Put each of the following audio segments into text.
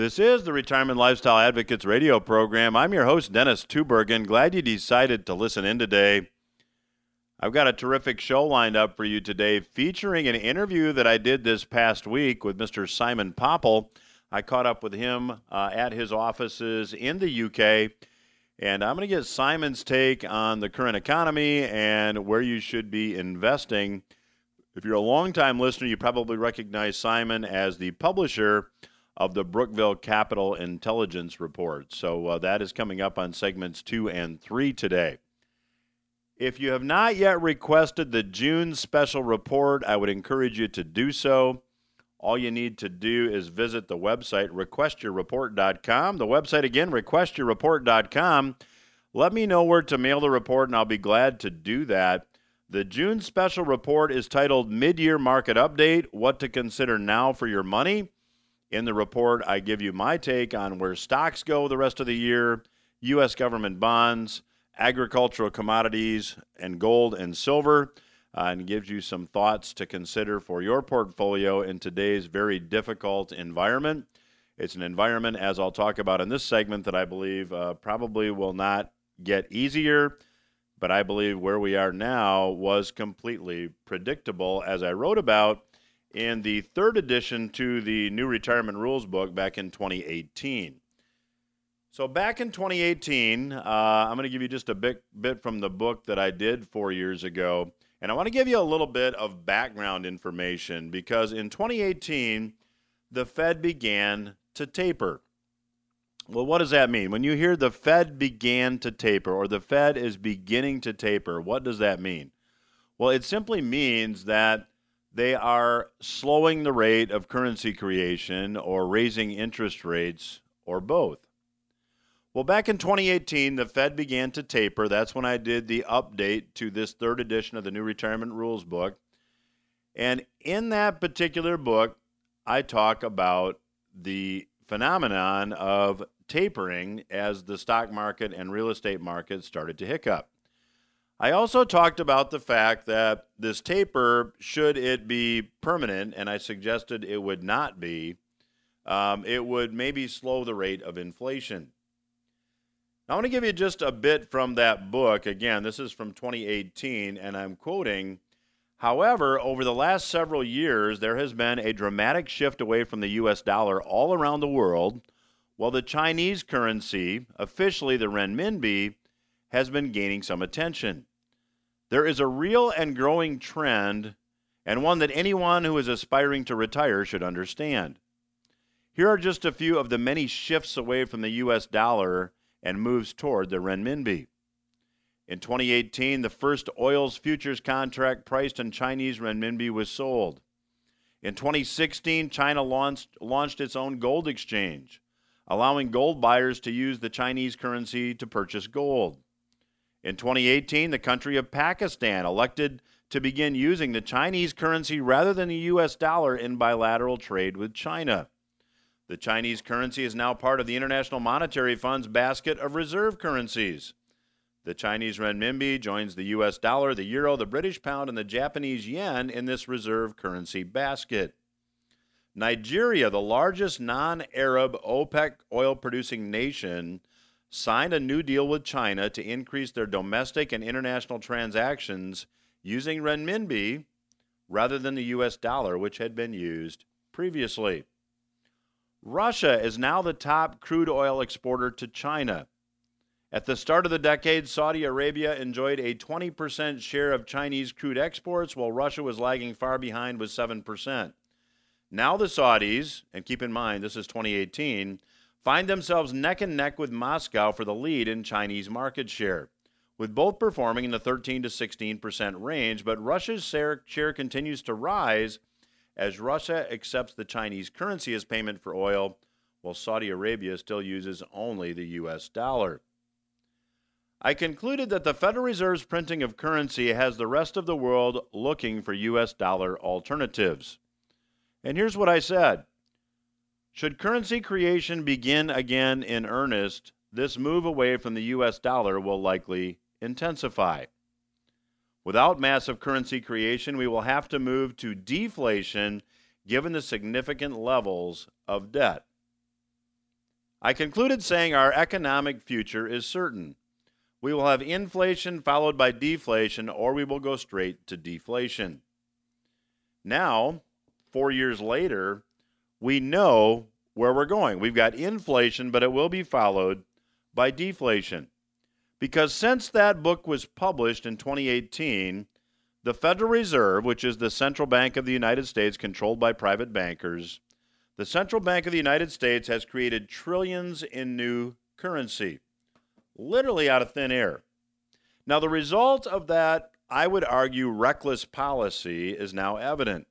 This is the Retirement Lifestyle Advocates radio program. I'm your host, Dennis Tubbergen. Glad you decided to listen in today. I've got a terrific show lined up for you today featuring an interview that I did this past week with Mr. Simon Popple. I caught up with him uh, at his offices in the UK, and I'm going to get Simon's take on the current economy and where you should be investing. If you're a longtime listener, you probably recognize Simon as the publisher of the Brookville Capital Intelligence Report. So uh, that is coming up on segments two and three today. If you have not yet requested the June special report, I would encourage you to do so. All you need to do is visit the website, requestyourreport.com. The website again, requestyourreport.com. Let me know where to mail the report, and I'll be glad to do that. The June special report is titled Mid Year Market Update What to Consider Now for Your Money. In the report, I give you my take on where stocks go the rest of the year, U.S. government bonds, agricultural commodities, and gold and silver, uh, and gives you some thoughts to consider for your portfolio in today's very difficult environment. It's an environment, as I'll talk about in this segment, that I believe uh, probably will not get easier, but I believe where we are now was completely predictable, as I wrote about in the third edition to the new retirement rules book back in 2018. So back in 2018, uh, I'm going to give you just a bit bit from the book that I did four years ago, and I want to give you a little bit of background information because in 2018, the Fed began to taper. Well, what does that mean? When you hear the Fed began to taper or the Fed is beginning to taper, what does that mean? Well, it simply means that they are slowing the rate of currency creation or raising interest rates or both. Well, back in 2018, the Fed began to taper. That's when I did the update to this third edition of the new retirement rules book. And in that particular book, I talk about the phenomenon of tapering as the stock market and real estate market started to hiccup. I also talked about the fact that this taper, should it be permanent, and I suggested it would not be, um, it would maybe slow the rate of inflation. Now, I want to give you just a bit from that book. Again, this is from 2018, and I'm quoting However, over the last several years, there has been a dramatic shift away from the US dollar all around the world, while the Chinese currency, officially the renminbi, has been gaining some attention. There is a real and growing trend, and one that anyone who is aspiring to retire should understand. Here are just a few of the many shifts away from the US dollar and moves toward the renminbi. In 2018, the first oil's futures contract priced in Chinese renminbi was sold. In 2016, China launched, launched its own gold exchange, allowing gold buyers to use the Chinese currency to purchase gold. In 2018, the country of Pakistan elected to begin using the Chinese currency rather than the US dollar in bilateral trade with China. The Chinese currency is now part of the International Monetary Fund's basket of reserve currencies. The Chinese renminbi joins the US dollar, the euro, the British pound, and the Japanese yen in this reserve currency basket. Nigeria, the largest non Arab OPEC oil producing nation, signed a new deal with China to increase their domestic and international transactions using renminbi rather than the US dollar, which had been used previously. Russia is now the top crude oil exporter to China. At the start of the decade, Saudi Arabia enjoyed a 20% share of Chinese crude exports, while Russia was lagging far behind with 7%. Now the Saudis, and keep in mind this is 2018, find themselves neck and neck with Moscow for the lead in Chinese market share, with both performing in the 13 to 16% range. But Russia's share continues to rise as Russia accepts the Chinese currency as payment for oil, while Saudi Arabia still uses only the US dollar. I concluded that the Federal Reserve's printing of currency has the rest of the world looking for US dollar alternatives. And here's what I said should currency creation begin again in earnest, this move away from the US dollar will likely intensify. Without massive currency creation, we will have to move to deflation given the significant levels of debt. I concluded saying our economic future is certain. We will have inflation followed by deflation, or we will go straight to deflation. Now, four years later, we know where we're going. We've got inflation, but it will be followed by deflation. Because since that book was published in 2018, the Federal Reserve, which is the central bank of the United States controlled by private bankers, the Central Bank of the United States has created trillions in new currency, literally out of thin air. Now, the result of that, I would argue, reckless policy is now evident.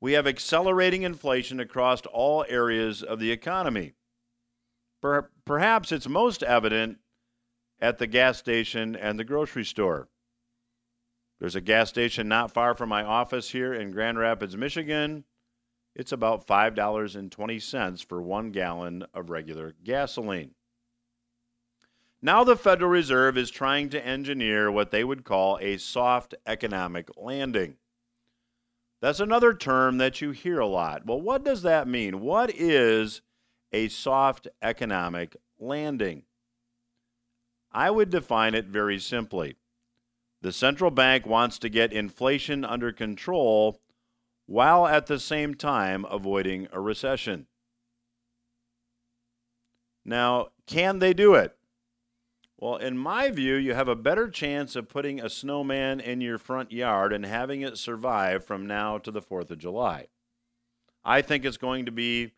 We have accelerating inflation across all areas of the economy. Per- perhaps it's most evident at the gas station and the grocery store. There's a gas station not far from my office here in Grand Rapids, Michigan it's about $5.20 for one gallon of regular gasoline. Now, the Federal Reserve is trying to engineer what they would call a soft economic landing. That's another term that you hear a lot. Well, what does that mean? What is a soft economic landing? I would define it very simply. The central bank wants to get inflation under control while at the same time avoiding a recession. Now, can they do it? Well, in my view, you have a better chance of putting a snowman in your front yard and having it survive from now to the 4th of July. I think it's going to be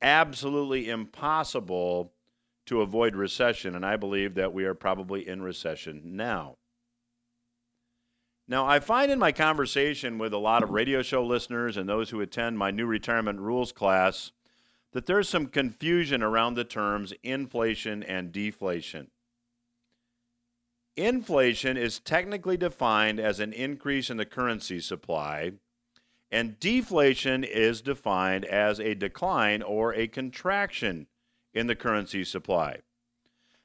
absolutely impossible to avoid recession, and I believe that we are probably in recession now. Now, I find in my conversation with a lot of radio show listeners and those who attend my new retirement rules class that there's some confusion around the terms inflation and deflation. Inflation is technically defined as an increase in the currency supply, and deflation is defined as a decline or a contraction in the currency supply.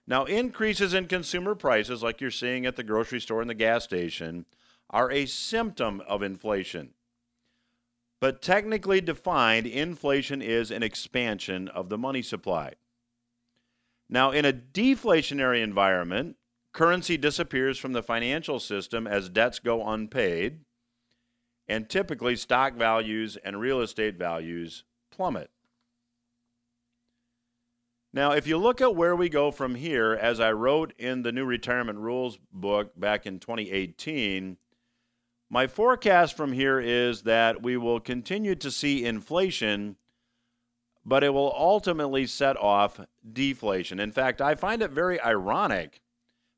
Now, increases in consumer prices, like you're seeing at the grocery store and the gas station, are a symptom of inflation. But technically defined, inflation is an expansion of the money supply. Now, in a deflationary environment, currency disappears from the financial system as debts go unpaid, and typically stock values and real estate values plummet. Now, if you look at where we go from here, as I wrote in the new retirement rules book back in 2018, my forecast from here is that we will continue to see inflation, but it will ultimately set off deflation. In fact, I find it very ironic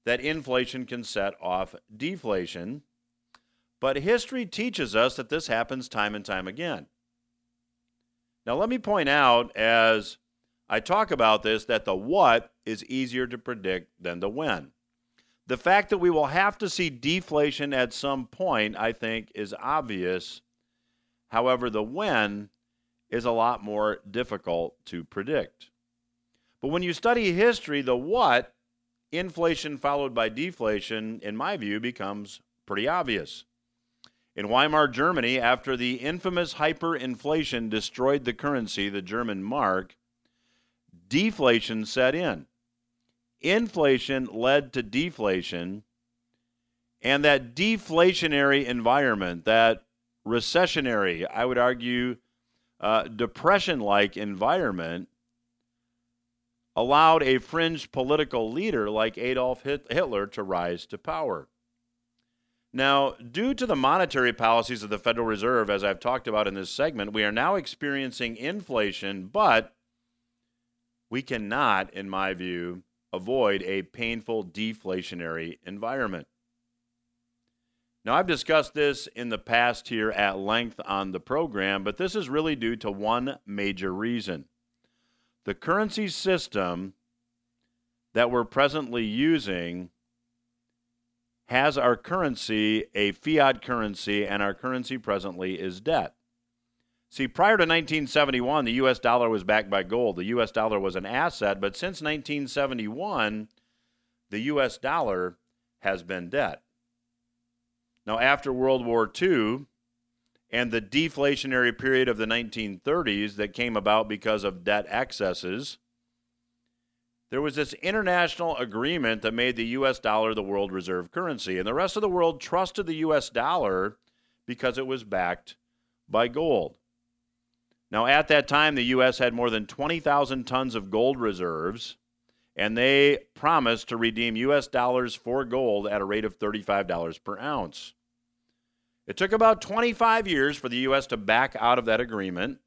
that inflation can set off deflation, but history teaches us that this happens time and time again. Now, let me point out as I talk about this that the what is easier to predict than the when. The fact that we will have to see deflation at some point, I think, is obvious. However, the when is a lot more difficult to predict. But when you study history, the what, inflation followed by deflation, in my view, becomes pretty obvious. In Weimar Germany, after the infamous hyperinflation destroyed the currency, the German mark, deflation set in inflation led to deflation, and that deflationary environment, that recessionary, I would argue, uh, depression like environment, allowed a fringe political leader like Adolf Hitler to rise to power. Now, due to the monetary policies of the Federal Reserve, as I've talked about in this segment, we are now experiencing inflation, but we cannot, in my view, avoid a painful deflationary environment. Now, I've discussed this in the past here at length on the program, but this is really due to one major reason. The currency system that we're presently using has our currency a fiat currency, and our currency presently is debt. See, prior to 1971, the U.S. dollar was backed by gold. The U.S. dollar was an asset, but since 1971, the U.S. dollar has been debt. Now, after World War II and the deflationary period of the 1930s that came about because of debt excesses, there was this international agreement that made the US dollar the world reserve currency. And the rest of the world trusted the US dollar because it was backed by gold. Now, at that time, the U.S. had more than 20,000 tons of gold reserves, and they promised to redeem U.S. dollars for gold at a rate of $35 per ounce. It took about 25 years for the U.S. to back out of that agreement.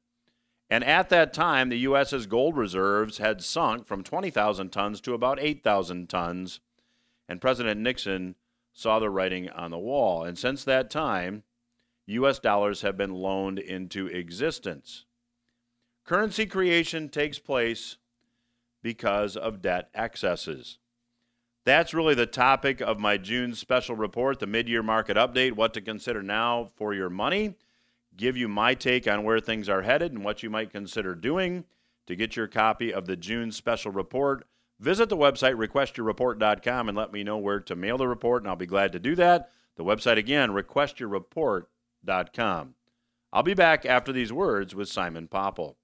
And at that time, the U.S.'s gold reserves had sunk from 20,000 tons to about 8,000 tons. And President Nixon saw the writing on the wall. And since that time, U.S. dollars have been loaned into existence. Currency creation takes place because of debt excesses. That's really the topic of my June special report, the mid year market update, what to consider now for your money. Give you my take on where things are headed and what you might consider doing. To get your copy of the June special report, visit the website requestyourreport.com and let me know where to mail the report, and I'll be glad to do that. The website again, requestyourreport.com. I'll be back after these words with Simon Popple.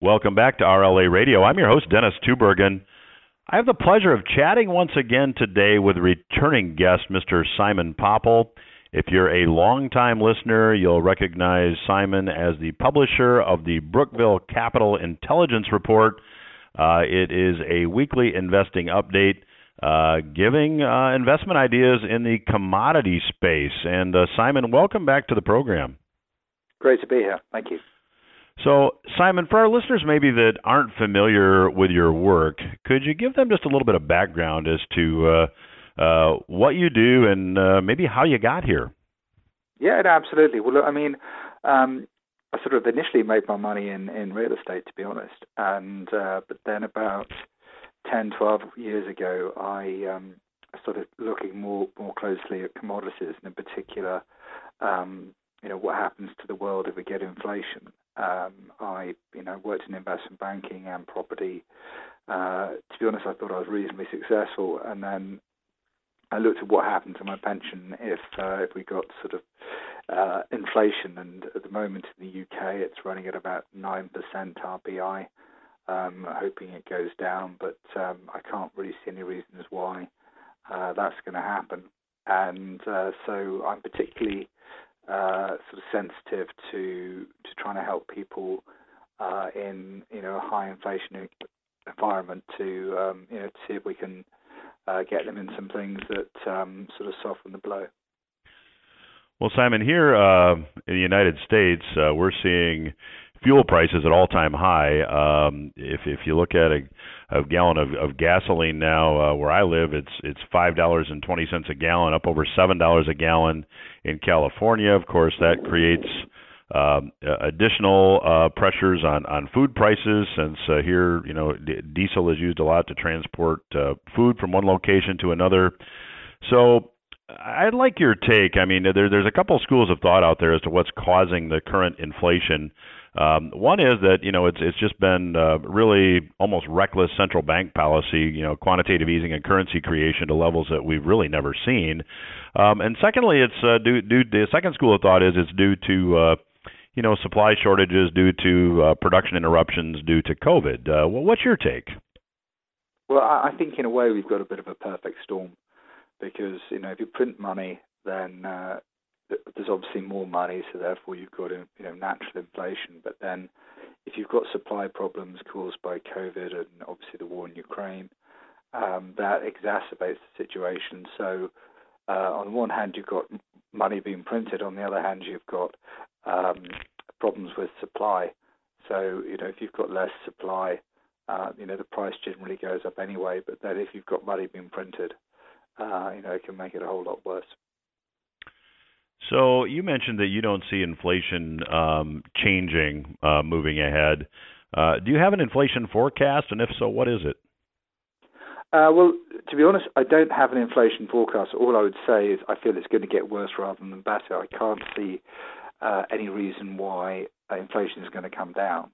Welcome back to RLA Radio. I'm your host, Dennis Tubbergen. I have the pleasure of chatting once again today with returning guest, Mr. Simon Popple. If you're a longtime listener, you'll recognize Simon as the publisher of the Brookville Capital Intelligence Report. Uh, it is a weekly investing update uh, giving uh, investment ideas in the commodity space. And uh, Simon, welcome back to the program. Great to be here. Thank you. So, Simon, for our listeners maybe that aren't familiar with your work, could you give them just a little bit of background as to uh, uh, what you do and uh, maybe how you got here? Yeah, absolutely. Well, I mean, um, I sort of initially made my money in, in real estate, to be honest, and uh, but then about 10, 12 years ago, I um, started looking more more closely at commodities, and in particular, um, you know, what happens to the world if we get inflation. Um, I, you know, worked in investment banking and property. Uh, to be honest, I thought I was reasonably successful, and then I looked at what happened to my pension if uh, if we got sort of uh, inflation, and at the moment in the UK it's running at about nine percent RPI. Um, hoping it goes down, but um, I can't really see any reasons why uh, that's going to happen. And uh, so I'm particularly uh, sort of sensitive to to trying to help people uh, in you know a high inflation environment to um, you know see if we can uh, get them in some things that um, sort of soften the blow. Well, Simon, here uh, in the United States, uh, we're seeing fuel prices at all-time high. Um, if if you look at a, a gallon of, of gasoline now, uh, where I live, it's it's five dollars and twenty cents a gallon, up over seven dollars a gallon in California. Of course, that creates um, additional uh, pressures on, on food prices since uh, here, you know, d- diesel is used a lot to transport uh, food from one location to another. So I'd like your take. I mean, there, there's a couple schools of thought out there as to what's causing the current inflation. Um, one is that you know it's it's just been uh, really almost reckless central bank policy, you know, quantitative easing and currency creation to levels that we've really never seen. Um, and secondly, it's uh, due, due. The second school of thought is it's due to uh, you know supply shortages due to uh, production interruptions due to COVID. Uh, well, what's your take? Well, I think in a way we've got a bit of a perfect storm because you know if you print money, then uh, there's obviously more money, so therefore you've got you know natural inflation. But then, if you've got supply problems caused by COVID and obviously the war in Ukraine, um, that exacerbates the situation. So, uh, on one hand, you've got money being printed. On the other hand, you've got um, problems with supply. So, you know, if you've got less supply, uh, you know, the price generally goes up anyway. But then, if you've got money being printed, uh, you know, it can make it a whole lot worse. So you mentioned that you don't see inflation um, changing uh, moving ahead. Uh, do you have an inflation forecast, and if so, what is it? Uh, well, to be honest, I don't have an inflation forecast. All I would say is I feel it's going to get worse rather than better. I can't see uh, any reason why uh, inflation is going to come down.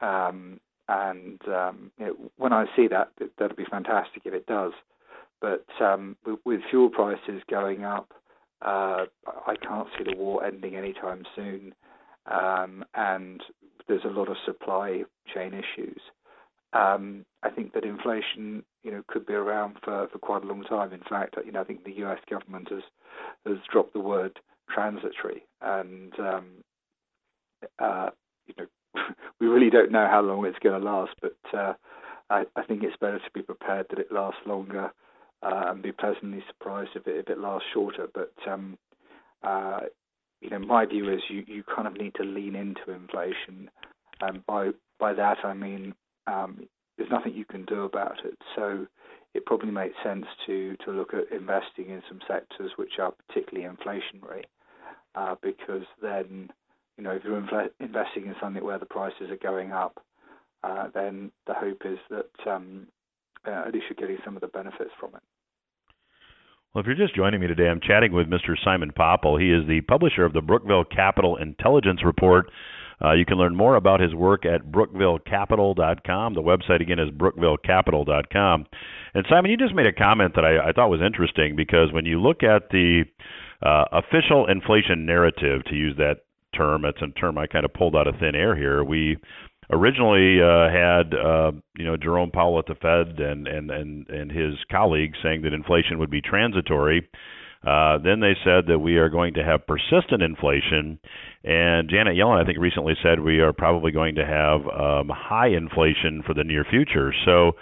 Um, and um, you know, when I see that, that'll be fantastic if it does. But um, with fuel prices going up, uh, I can't see the war ending anytime soon, um, and there's a lot of supply chain issues. um, I think that inflation, you know, could be around for, for quite a long time. In fact, you know, I think the U.S. government has has dropped the word transitory, and um, uh, you know, we really don't know how long it's going to last. But uh, I, I, think it's better to be prepared that it lasts longer uh, and be pleasantly surprised if it if it lasts shorter. But um, uh, you know, my view is you, you kind of need to lean into inflation, and by by that I mean um, there's nothing you can do about it. So it probably makes sense to to look at investing in some sectors which are particularly inflationary, uh, because then you know if you're infl- investing in something where the prices are going up, uh, then the hope is that um, uh, getting some of the benefits from it. Well, if you're just joining me today, I'm chatting with Mr. Simon Popple. He is the publisher of the Brookville Capital Intelligence Report. Uh, you can learn more about his work at brookvillecapital.com. The website again is brookvillecapital.com. And Simon, you just made a comment that I, I thought was interesting because when you look at the uh, official inflation narrative, to use that term, it's a term I kind of pulled out of thin air here. We originally uh, had uh, you know Jerome Powell at the Fed and and and and his colleagues saying that inflation would be transitory. Uh, then they said that we are going to have persistent inflation, and Janet Yellen, I think, recently said we are probably going to have um, high inflation for the near future. So,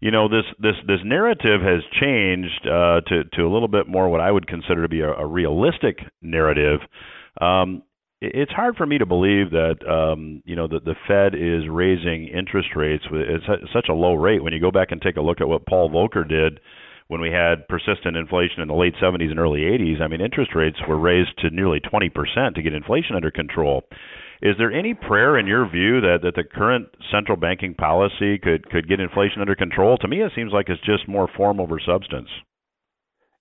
you know, this this this narrative has changed uh, to to a little bit more what I would consider to be a, a realistic narrative. Um, it's hard for me to believe that um, you know that the Fed is raising interest rates with such a low rate. When you go back and take a look at what Paul Volcker did when we had persistent inflation in the late 70s and early 80s, I mean interest rates were raised to nearly 20% to get inflation under control. Is there any prayer in your view that, that the current central banking policy could, could get inflation under control? To me, it seems like it's just more form over substance.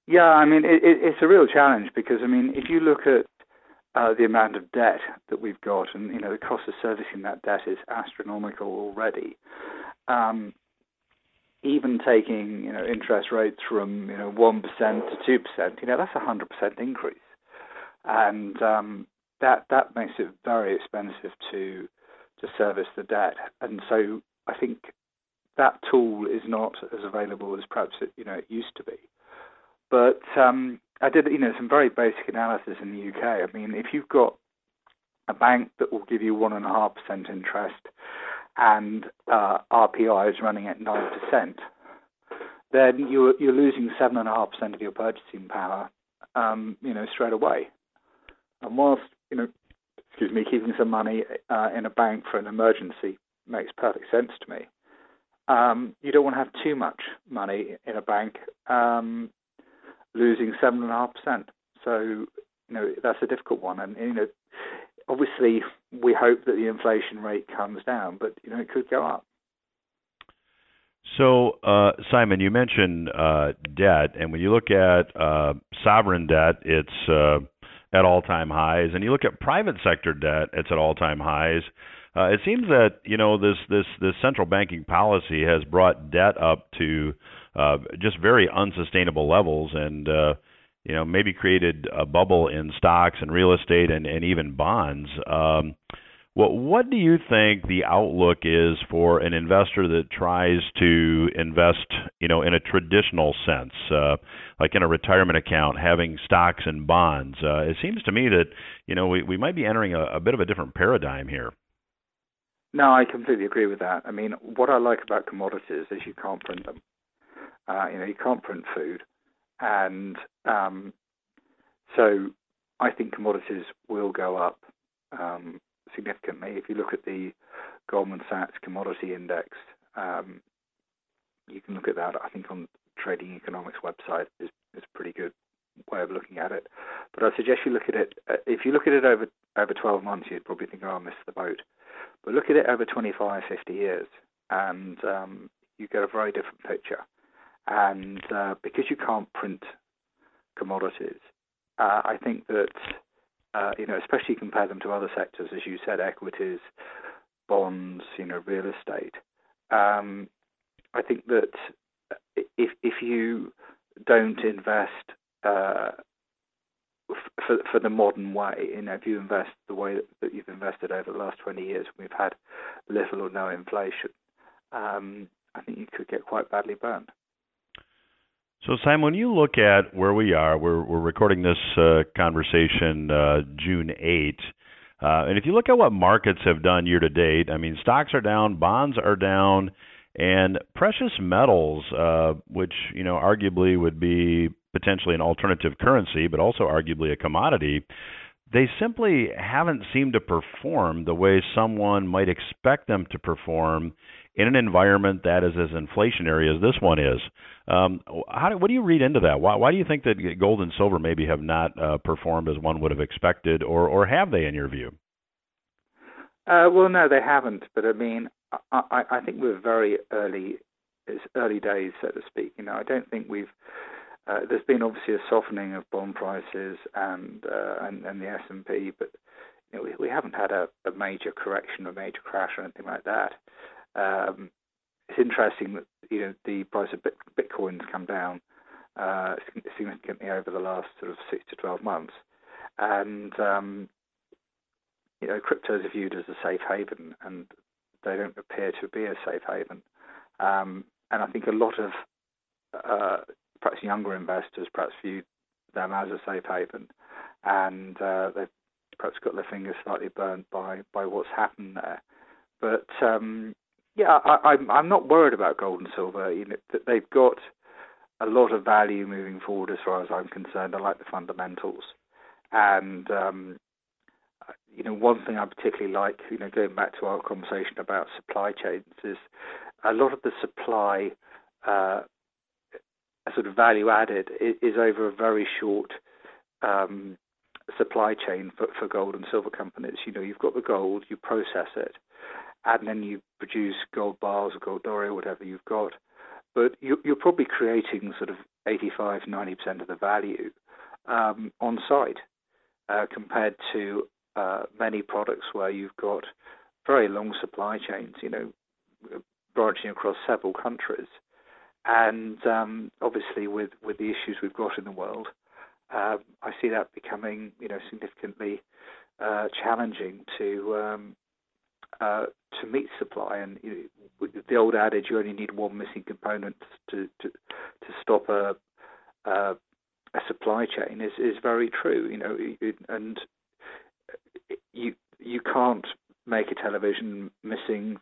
Yeah, I mean, it, it, it's a real challenge because, I mean, if you look at uh, the amount of debt that we've got, and you know the cost of servicing that debt is astronomical already. Um, even taking you know interest rates from you know one percent to two percent, you know that's a hundred percent increase, and um, that that makes it very expensive to to service the debt. And so I think that tool is not as available as perhaps it you know it used to be. But um, I did, you know, some very basic analysis in the UK. I mean, if you've got a bank that will give you one and a half percent interest, and uh, RPI is running at nine percent, then you're you're losing seven and a half percent of your purchasing power, um, you know, straight away. And whilst you know, excuse me, keeping some money uh, in a bank for an emergency makes perfect sense to me. Um, you don't want to have too much money in a bank um, losing seven and a half percent. So you know that's a difficult one, and you know obviously we hope that the inflation rate comes down, but you know it could go up. So, uh, Simon, you mentioned uh, debt, and when you look at uh, sovereign debt, it's uh, at all-time highs, and you look at private sector debt, it's at all-time highs. Uh, it seems that you know this this this central banking policy has brought debt up to uh, just very unsustainable levels, and uh, you know maybe created a bubble in stocks and real estate and, and even bonds. Um, what what do you think the outlook is for an investor that tries to invest, you know, in a traditional sense, uh, like in a retirement account, having stocks and bonds? Uh, it seems to me that you know we, we might be entering a, a bit of a different paradigm here. No, I completely agree with that. I mean, what I like about commodities is you can't print them. Uh, you know, you can't print food, and um, so I think commodities will go up um, significantly. If you look at the Goldman Sachs Commodity Index, um, you can look at that. I think on Trading Economics website is is a pretty good way of looking at it. But I suggest you look at it. Uh, if you look at it over over 12 months, you'd probably think, "Oh, I missed the boat." But look at it over 25, 50 years, and um, you get a very different picture. And uh, because you can't print commodities, uh, I think that uh, you know, especially compare them to other sectors, as you said, equities, bonds, you know, real estate. Um, I think that if if you don't invest uh, for for the modern way, you know, if you invest the way that, that you've invested over the last 20 years, we've had little or no inflation. um, I think you could get quite badly burned. So, Simon, when you look at where we are, we're, we're recording this uh, conversation uh, June 8. Uh, and if you look at what markets have done year to date, I mean, stocks are down, bonds are down, and precious metals, uh, which you know arguably would be potentially an alternative currency, but also arguably a commodity, they simply haven't seemed to perform the way someone might expect them to perform in an environment that is as inflationary as this one is. Um, how, what do you read into that? Why, why do you think that gold and silver maybe have not uh, performed as one would have expected, or, or have they, in your view? Uh, well, no, they haven't. But I mean, I, I think we're very early, it's early days, so to speak. You know, I don't think we've. Uh, there's been obviously a softening of bond prices and uh, and, and the S and P, but you know, we, we haven't had a, a major correction or major crash or anything like that. Um, it's interesting that you know the price of Bitcoin has come down uh, significantly over the last sort of six to twelve months, and um, you know cryptos are viewed as a safe haven, and they don't appear to be a safe haven. Um, and I think a lot of uh, perhaps younger investors perhaps view them as a safe haven, and uh, they've perhaps got their fingers slightly burnt by by what's happened there. But um, yeah, I, am I'm, I'm not worried about gold and silver. You know, they've got a lot of value moving forward, as far as I'm concerned. I like the fundamentals, and um, you know, one thing I particularly like, you know, going back to our conversation about supply chains, is a lot of the supply, uh, sort of value added, is, over a very short um, supply chain for, for gold and silver companies. You know, you've got the gold, you process it, and then you produce gold bars or gold doré, whatever you've got. But you, are probably creating sort of 85, 90% of the value um, on site uh, compared to uh, many products where you've got very long supply chains, you know, branching across several countries. And um, obviously, with, with the issues we've got in the world, um, I see that becoming, you know, significantly uh, challenging to um, uh, to meet supply. And you know, the old adage, you only need one missing component to to, to stop a, a, a supply chain, is is very true. You know, and you you can't make a television missing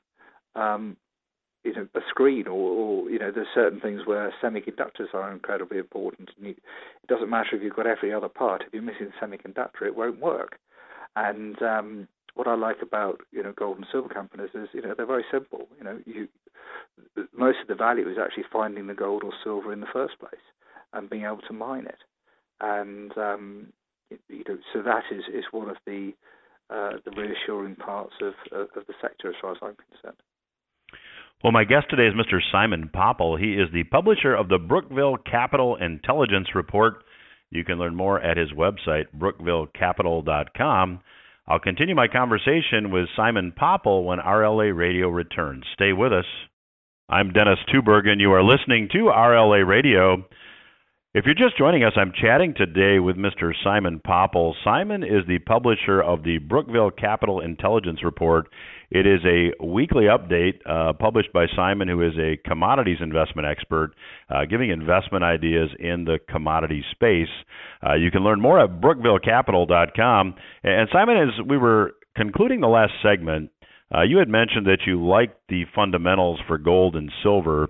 um, you know a screen or, or, you know there's certain things where semiconductors are incredibly important you, it doesn't matter if you've got every other part if you're missing the semiconductor it won't work and um, what I like about you know gold and silver companies is you know they're very simple you know you most of the value is actually finding the gold or silver in the first place and being able to mine it and um, you know so that is is one of the uh, the reassuring parts of, of, of the sector as far as I'm concerned. Well, my guest today is Mr. Simon Popple. He is the publisher of the Brookville Capital Intelligence Report. You can learn more at his website, brookvillecapital.com. I'll continue my conversation with Simon Popple when RLA Radio returns. Stay with us. I'm Dennis Tubbergen. You are listening to RLA Radio. If you're just joining us, I'm chatting today with Mr. Simon Popple. Simon is the publisher of the Brookville Capital Intelligence Report. It is a weekly update uh, published by Simon, who is a commodities investment expert, uh, giving investment ideas in the commodity space. Uh, you can learn more at brookvillecapital.com. And Simon, as we were concluding the last segment, uh, you had mentioned that you liked the fundamentals for gold and silver.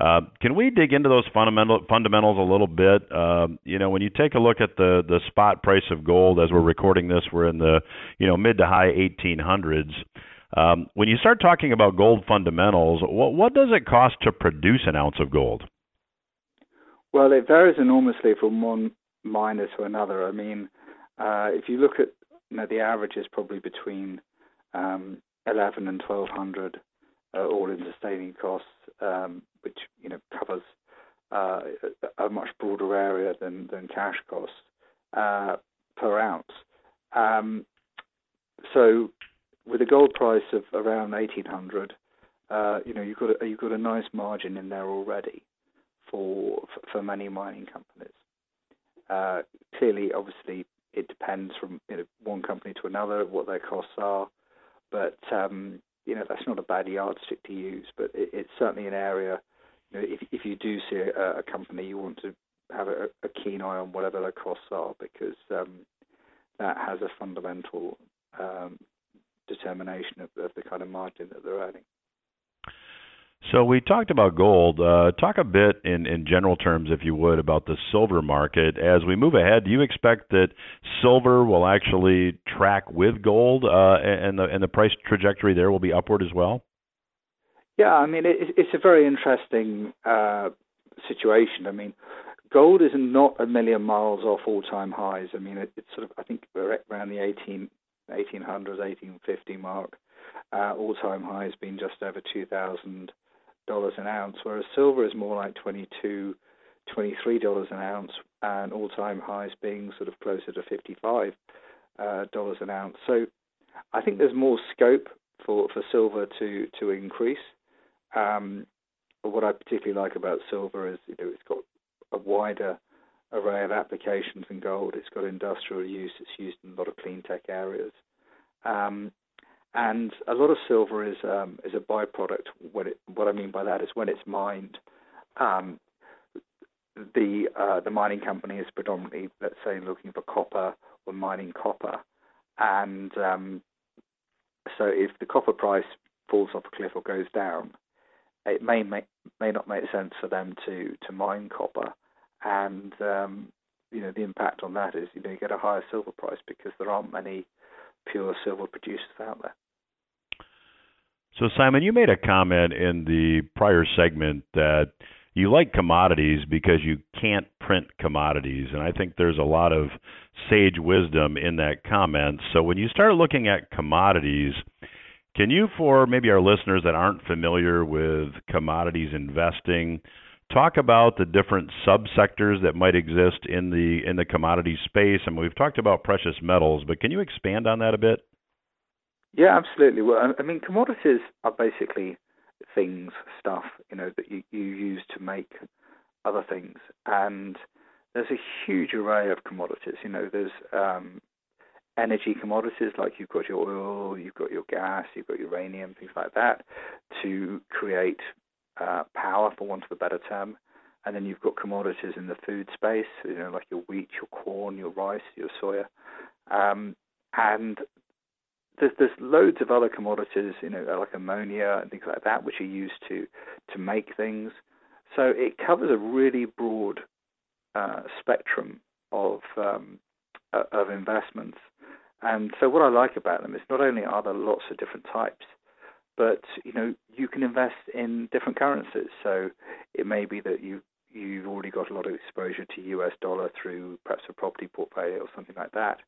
Uh, can we dig into those fundamental fundamentals a little bit? Uh, you know, when you take a look at the spot price of gold as we're recording this, we're in the you know mid to high 1800s. Um, when you start talking about gold fundamentals, what does it cost to produce an ounce of gold? Well, it varies enormously from one miner to another. I mean, uh, if you look at you know, the average is probably between um, 11 and 1200 uh, all-in sustaining costs, um, which you know covers uh, a much broader area than, than cash costs uh, per ounce. Um, so, with a gold price of around 1800, uh, you know you've got a, you've got a nice margin in there already for for many mining companies. Uh, clearly, obviously, it depends from you know, one company to another what their costs are, but um, you know that's not a bad yardstick to use, but it, it's certainly an area. If if you do see a, a company, you want to have a, a, keen eye on whatever their costs are because um, that has a fundamental um, determination of, of, the kind of margin that they're earning. So we talked about gold. Uh, talk a bit in, in general terms, if you would, about the silver market. As we move ahead, do you expect that silver will actually track with gold, uh, and the and the price trajectory there will be upward as well? Yeah, I mean it, it's a very interesting uh, situation. I mean, gold is not a million miles off all-time highs. I mean, it, it's sort of I think around the 18, 1800s, 1850 mark. Uh, all-time high has been just over 2,000 dollars an ounce, whereas silver is more like 22 $23 an ounce, and all-time highs being sort of closer to 55 uh, dollars an ounce. So I think there's more scope for, for silver to to increase. Um, what I particularly like about silver is you know it's got a wider array of applications than gold. It's got industrial use. It's used in a lot of clean tech areas. Um, and a lot of silver is um, is a byproduct. What it, what I mean by that is when it's mined, um, the uh, the mining company is predominantly, let's say, looking for copper or mining copper, and um, so if the copper price falls off a cliff or goes down, it may make, may not make sense for them to to mine copper, and um, you know the impact on that is you know you get a higher silver price because there aren't many pure silver producers out there. So, Simon, you made a comment in the prior segment that you like commodities because you can't print commodities. And I think there's a lot of sage wisdom in that comment. So, when you start looking at commodities, can you, for maybe our listeners that aren't familiar with commodities investing, talk about the different subsectors that might exist in the in the commodity space? I and mean, we've talked about precious metals, but can you expand on that a bit? Yeah, absolutely. Well, I mean, commodities are basically things, stuff, you know, that you, you use to make other things. And there's a huge array of commodities. You know, there's um, energy commodities like you've got your oil, you've got your gas, you've got uranium, things like that, to create uh, power, for want of a better term. And then you've got commodities in the food space, you know, like your wheat, your corn, your rice, your soya. Um, and there's, there's loads of other commodities, you know, like ammonia and things like that, which are used to to make things. So it covers a really broad uh, spectrum of um, of investments. And so what I like about them is not only are there lots of different types, but you know you can invest in different currencies. So it may be that you you've already got a lot of exposure to US dollar through perhaps a property portfolio or something like that.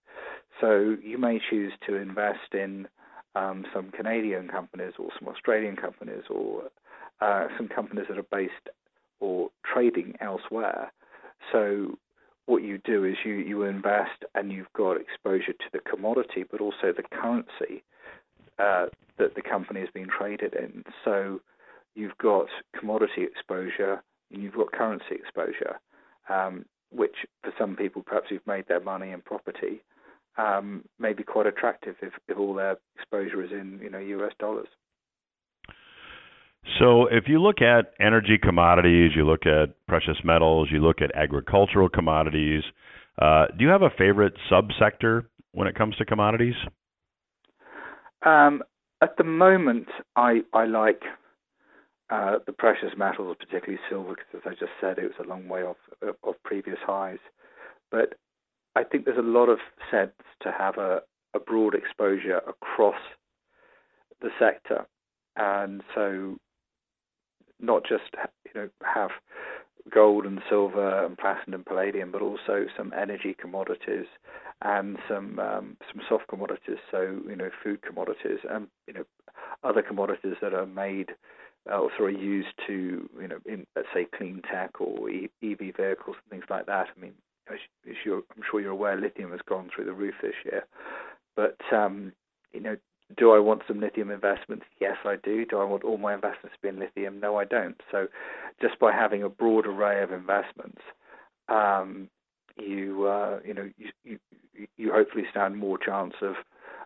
So you may choose to invest in um, some Canadian companies or some Australian companies or uh, some companies that are based or trading elsewhere. So what you do is you, you invest and you've got exposure to the commodity, but also the currency uh, that the company is being traded in. So you've got commodity exposure and you've got currency exposure, um, which for some people, perhaps who've made their money in property, um, may be quite attractive if, if all their exposure is in you know U.S. dollars. So, if you look at energy commodities, you look at precious metals, you look at agricultural commodities, uh, do you have a favorite subsector when it comes to commodities? Um, at the moment, I, I like uh, the precious metals, particularly silver, because as I just said, it was a long way off of previous highs. But I think there's a lot of sense to have a, a broad exposure across the sector, and so not just you know have gold and silver and platinum and palladium, but also some energy commodities and some um, some soft commodities, so you know food commodities and you know other commodities that are made also are used to, you know, in let's say clean tech or EV vehicles and things like that. I mean, as, as I'm sure you're aware, lithium has gone through the roof this year. But um, you know, do I want some lithium investments? Yes, I do. Do I want all my investments to be in lithium? No, I don't. So, just by having a broad array of investments, um, you uh, you know you, you you hopefully stand more chance of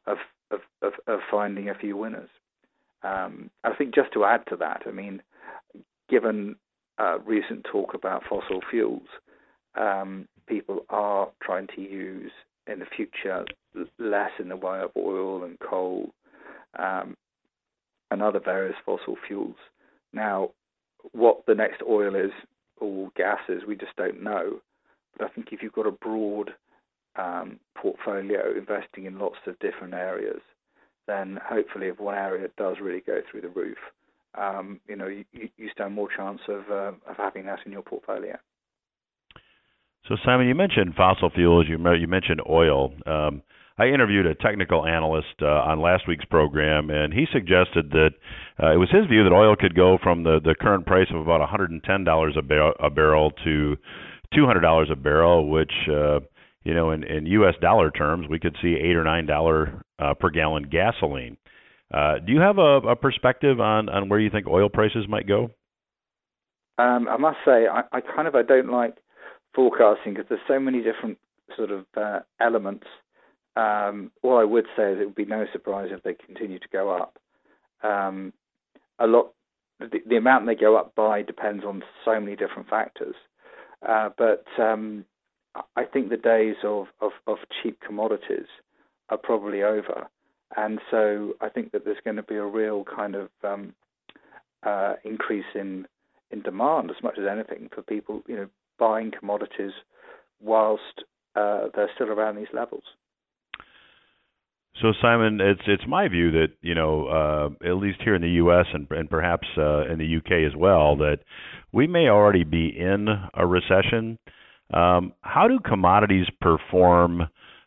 of of, of, of finding a few winners. Um, I think just to add to that, I mean, given uh, recent talk about fossil fuels, um, people are trying to use in the future less in the way of oil and coal um, and other various fossil fuels. Now, what the next oil is or gas is, we just don't know. But I think if you've got a broad um, portfolio investing in lots of different areas, then hopefully if one area does really go through the roof, um, you know, you, you stand more chance of, uh, of having that in your portfolio. So Simon, you mentioned fossil fuels. You you mentioned oil. Um, I interviewed a technical analyst uh, on last week's program, and he suggested that uh, it was his view that oil could go from the the current price of about 110 dollars a, bar- a barrel to 200 dollars a barrel, which uh, you know in, in U.S. dollar terms we could see eight or nine dollar uh, per gallon gasoline. Uh, do you have a, a perspective on on where you think oil prices might go? Um, I must say, I, I kind of I don't like forecasting because there's so many different sort of uh, elements. Um, all I would say is it would be no surprise if they continue to go up. Um, a lot, the, the, amount they go up by depends on so many different factors. Uh, but um, I think the days of, of, of cheap commodities are probably over. And so I think that there's going to be a real kind of um, uh, increase in in demand as much as anything for people, you know, buying commodities whilst uh, they're still around these levels. So Simon, it's it's my view that you know uh, at least here in the U.S. and, and perhaps uh, in the U.K. as well that we may already be in a recession. Um, how do commodities perform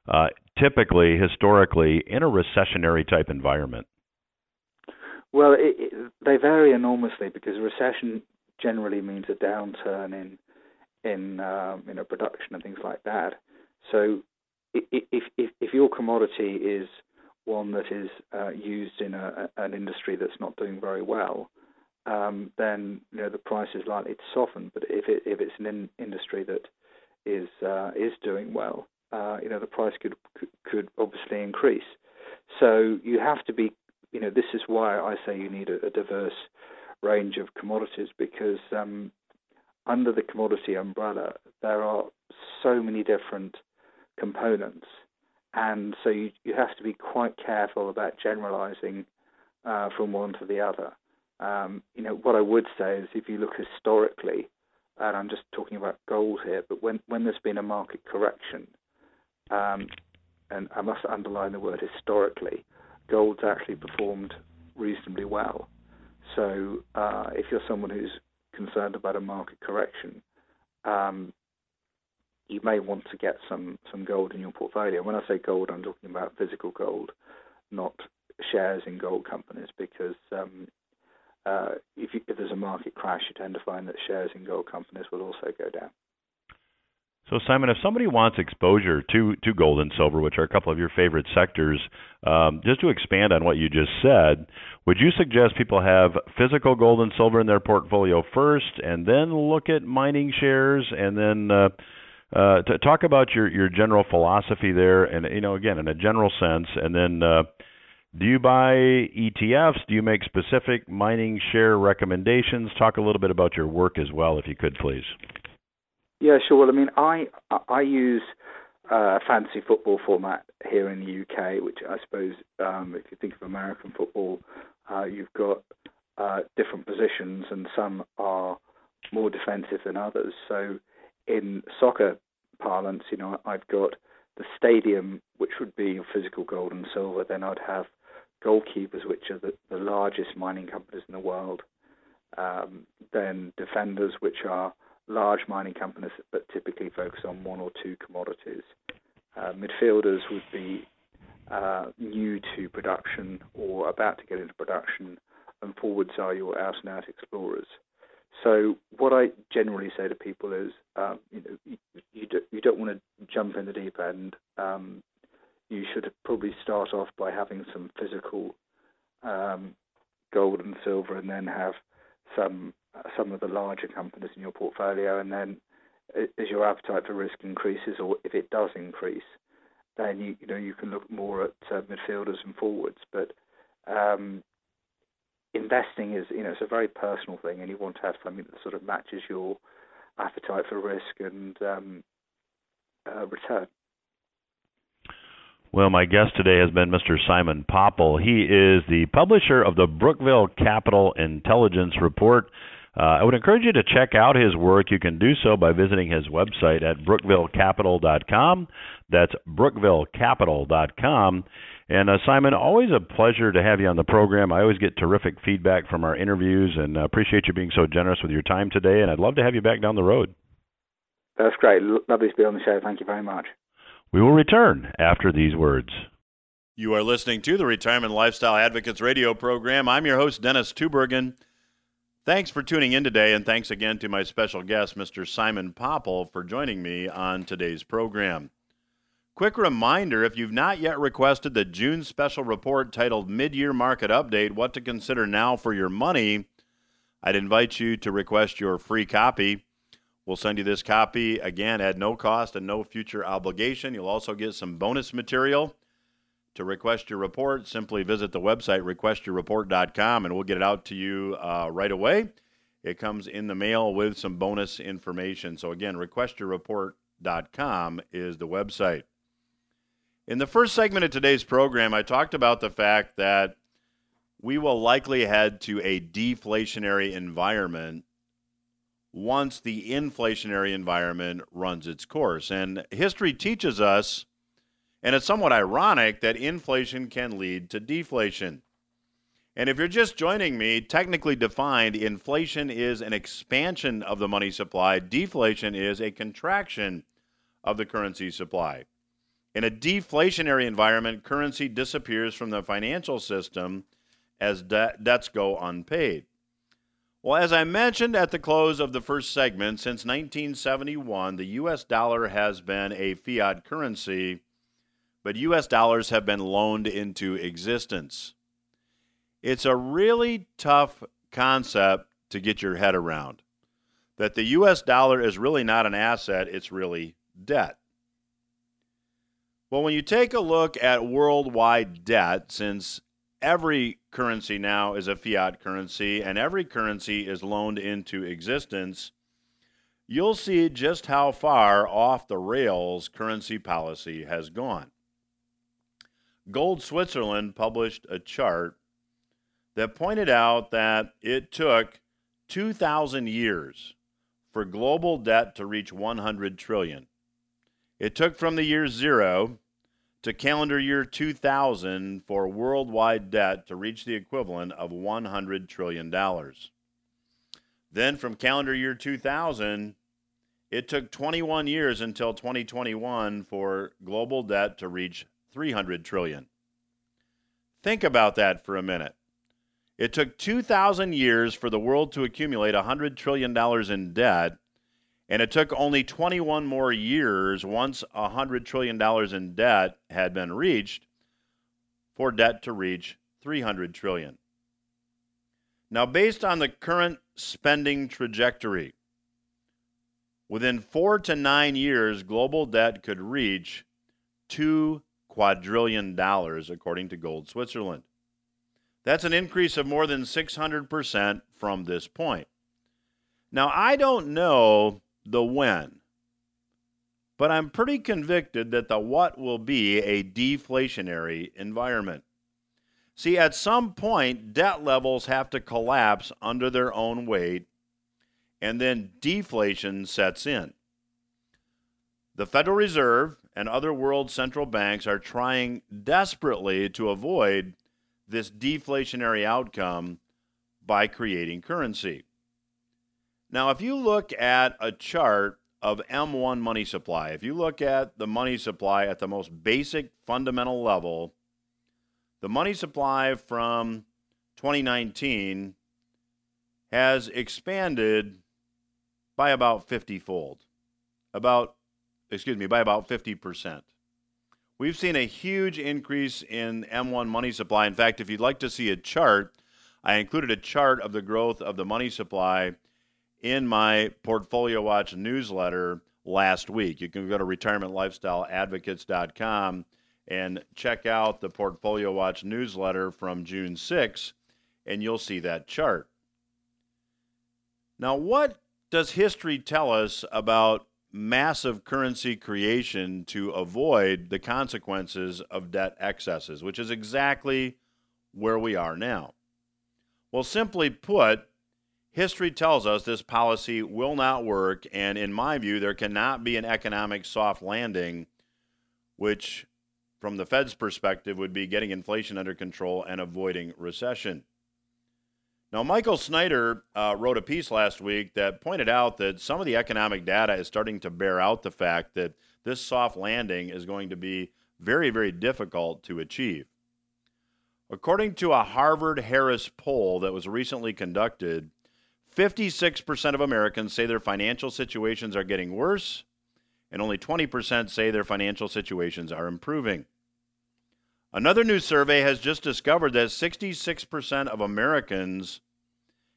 uh, typically, historically, in a recessionary type environment? Well, it, it, they vary enormously because recession generally means a downturn in in um, you know production and things like that. So if if if your commodity is one that is uh, used in a, an industry that's not doing very well, um, then you know the price is likely to soften. But if it if it's an in industry that is uh, is doing well, uh, you know the price could could obviously increase. So you have to be, you know, this is why I say you need a, a diverse range of commodities because um, under the commodity umbrella, there are so many different components, and so you, you have to be quite careful about generalizing uh, from one to the other. Um, you know, what I would say is if you look historically, and I'm just talking about gold here, but when, when there's been a market correction, um, and I must underline the word historically, gold's actually performed reasonably well. So uh, if you're someone who's concerned about a market correction, um, you may want to get some some gold in your portfolio. When I say gold, I'm talking about physical gold, not shares in gold companies, because um, uh, if, you, if there's a market crash, you tend to find that shares in gold companies will also go down. So, Simon, if somebody wants exposure to to gold and silver, which are a couple of your favorite sectors, um, just to expand on what you just said, would you suggest people have physical gold and silver in their portfolio first, and then look at mining shares, and then uh, uh, talk about your your general philosophy there, and you know, again, in a general sense, and then. Uh, do you buy ETFs? Do you make specific mining share recommendations? Talk a little bit about your work as well, if you could, please. Yeah, sure. Well, I mean, I I use uh, fantasy football format here in the UK, which I suppose um, if you think of American football, uh, you've got uh, different positions, and some are more defensive than others. So, in soccer parlance, you know, I've got the stadium, which would be your physical gold and silver. Then I'd have goalkeepers, which are the, the largest mining companies in the world. Um, then defenders, which are large mining companies that typically focus on one or two commodities. Uh, midfielders would be uh, new to production or about to get into production, and forwards are your out and out explorers. So what I generally say to people is, um, you know, you, you, do, you don't want to jump in the deep end. Um, you should probably start off by having some physical um, gold and silver, and then have some some of the larger companies in your portfolio, and then as your appetite for risk increases, or if it does increase, then you you know you can look more at uh, midfielders and forwards. But um, investing is you know it's a very personal thing, and you want to have something that sort of matches your appetite for risk and um, uh, return. Well, my guest today has been Mr. Simon Popple. He is the publisher of the Brookville Capital Intelligence Report. Uh, I would encourage you to check out his work. You can do so by visiting his website at brookvillecapital.com. That's brookvillecapital.com. And uh, Simon, always a pleasure to have you on the program. I always get terrific feedback from our interviews and uh, appreciate you being so generous with your time today. And I'd love to have you back down the road. That's great. Lovely to be on the show. Thank you very much. We will return after these words. You are listening to the Retirement Lifestyle Advocates radio program. I'm your host, Dennis Tubbergen. Thanks for tuning in today, and thanks again to my special guest, Mr. Simon Popple, for joining me on today's program. Quick reminder if you've not yet requested the June special report titled Mid Year Market Update What to Consider Now for Your Money, I'd invite you to request your free copy. We'll send you this copy again at no cost and no future obligation. You'll also get some bonus material. To request your report, simply visit the website requestyourreport.com and we'll get it out to you uh, right away. It comes in the mail with some bonus information. So, again, requestyourreport.com is the website. In the first segment of today's program, I talked about the fact that we will likely head to a deflationary environment once the inflationary environment runs its course. And history teaches us, and it's somewhat ironic, that inflation can lead to deflation. And if you're just joining me, technically defined, inflation is an expansion of the money supply, deflation is a contraction of the currency supply. In a deflationary environment, currency disappears from the financial system as de- debts go unpaid. Well, as I mentioned at the close of the first segment, since 1971, the U.S. dollar has been a fiat currency, but U.S. dollars have been loaned into existence. It's a really tough concept to get your head around that the U.S. dollar is really not an asset, it's really debt. Well, when you take a look at worldwide debt, since every currency now is a fiat currency and every currency is loaned into existence, you'll see just how far off the rails currency policy has gone. Gold Switzerland published a chart that pointed out that it took 2,000 years for global debt to reach 100 trillion. It took from the year zero to calendar year 2000 for worldwide debt to reach the equivalent of $100 trillion. Then from calendar year 2000, it took 21 years until 2021 for global debt to reach 300 trillion. Think about that for a minute. It took 2,000 years for the world to accumulate $100 trillion in debt and it took only 21 more years once $100 trillion in debt had been reached for debt to reach 300 trillion. Now, based on the current spending trajectory, within four to nine years, global debt could reach two quadrillion dollars, according to Gold Switzerland. That's an increase of more than 600% from this point. Now, I don't know the when. But I'm pretty convicted that the what will be a deflationary environment. See, at some point, debt levels have to collapse under their own weight, and then deflation sets in. The Federal Reserve and other world central banks are trying desperately to avoid this deflationary outcome by creating currency. Now, if you look at a chart of M1 money supply, if you look at the money supply at the most basic fundamental level, the money supply from 2019 has expanded by about 50 fold. About, excuse me, by about 50%. We've seen a huge increase in M1 money supply. In fact, if you'd like to see a chart, I included a chart of the growth of the money supply in my Portfolio Watch newsletter last week. You can go to retirementlifestyleadvocates.com and check out the Portfolio Watch newsletter from June 6. and you'll see that chart. Now, what does history tell us about massive currency creation to avoid the consequences of debt excesses, which is exactly where we are now? Well, simply put, history tells us this policy will not work, and in my view, there cannot be an economic soft landing, which, from the Fed's perspective, would be getting inflation under control and avoiding recession. Now, Michael Snyder uh, wrote a piece last week that pointed out that some of the economic data is starting to bear out the fact that this soft landing is going to be very, very difficult to achieve. According to a Harvard Harris poll that was recently conducted, 56% of Americans say their financial situations are getting worse, and only 20% say their financial situations are improving. Another new survey has just discovered that 66% of Americans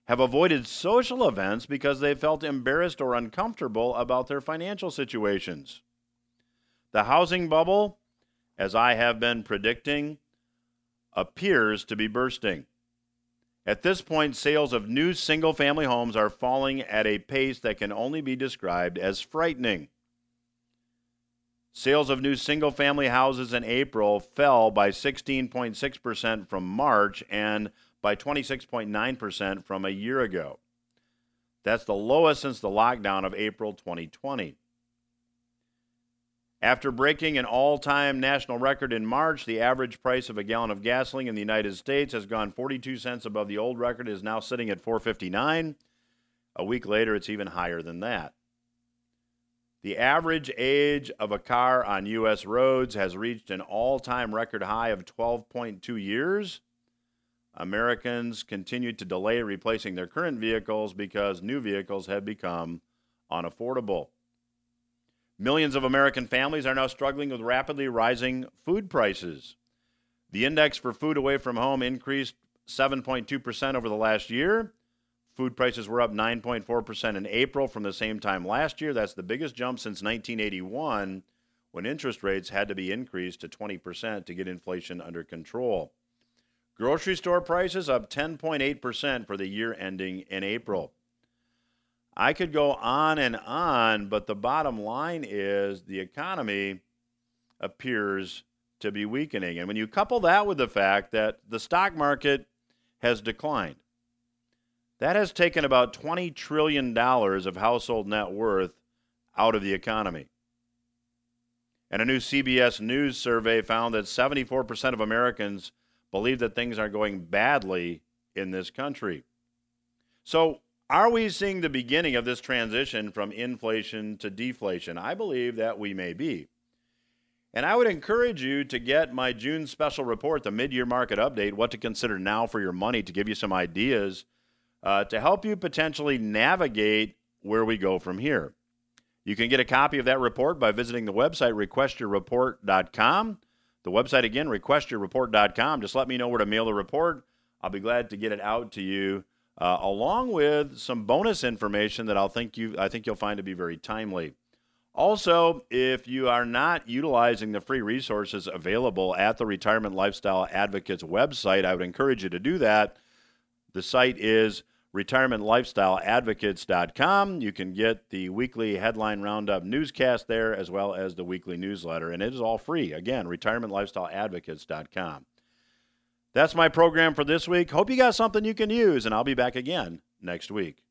have avoided social events because they felt embarrassed or uncomfortable about their financial situations. The housing bubble, as I have been predicting, appears to be bursting. At this point, sales of new single family homes are falling at a pace that can only be described as frightening. Sales of new single family houses in April fell by 16.6% from March and by 26.9% from a year ago. That's the lowest since the lockdown of April 2020. After breaking an all time national record in March, the average price of a gallon of gasoline in the United States has gone 42 cents above the old record, is now sitting at 459. A week later, it's even higher than that. The average age of a car on U.S. roads has reached an all time record high of 12.2 years. Americans continue to delay replacing their current vehicles because new vehicles have become unaffordable. Millions of American families are now struggling with rapidly rising food prices. The index for food away from home increased 7.2% over the last year. Food prices were up 9.4% in April from the same time last year. That's the biggest jump since 1981 when interest rates had to be increased to 20% to get inflation under control. Grocery store prices up 10.8% for the year ending in April. I could go on and on, but the bottom line is the economy appears to be weakening. And when you couple that with the fact that the stock market has declined, that has taken about $20 trillion of household net worth out of the economy. And a new CBS News survey found that 74% of Americans believe that things are going badly in this country. So, are we seeing the beginning of this transition from inflation to deflation? I believe that we may be. And I would encourage you to get my June special report, the mid year market update, what to consider now for your money, to give you some ideas uh, to help you potentially navigate where we go from here. You can get a copy of that report by visiting the website requestyourreport.com. The website again, requestyourreport.com. Just let me know where to mail the report. I'll be glad to get it out to you, uh, along with some bonus information that I'll think you I think you'll find to be very timely. Also, if you are not utilizing the free resources available at the Retirement Lifestyle Advocates website, I would encourage you to do that. The site is retirementlifestyleadvocates.com. You can get the weekly headline roundup newscast there as well as the weekly newsletter, and it is all free. Again, retirementlifestyleadvocates.com. That's my program for this week. Hope you got something you can use, and I'll be back again next week.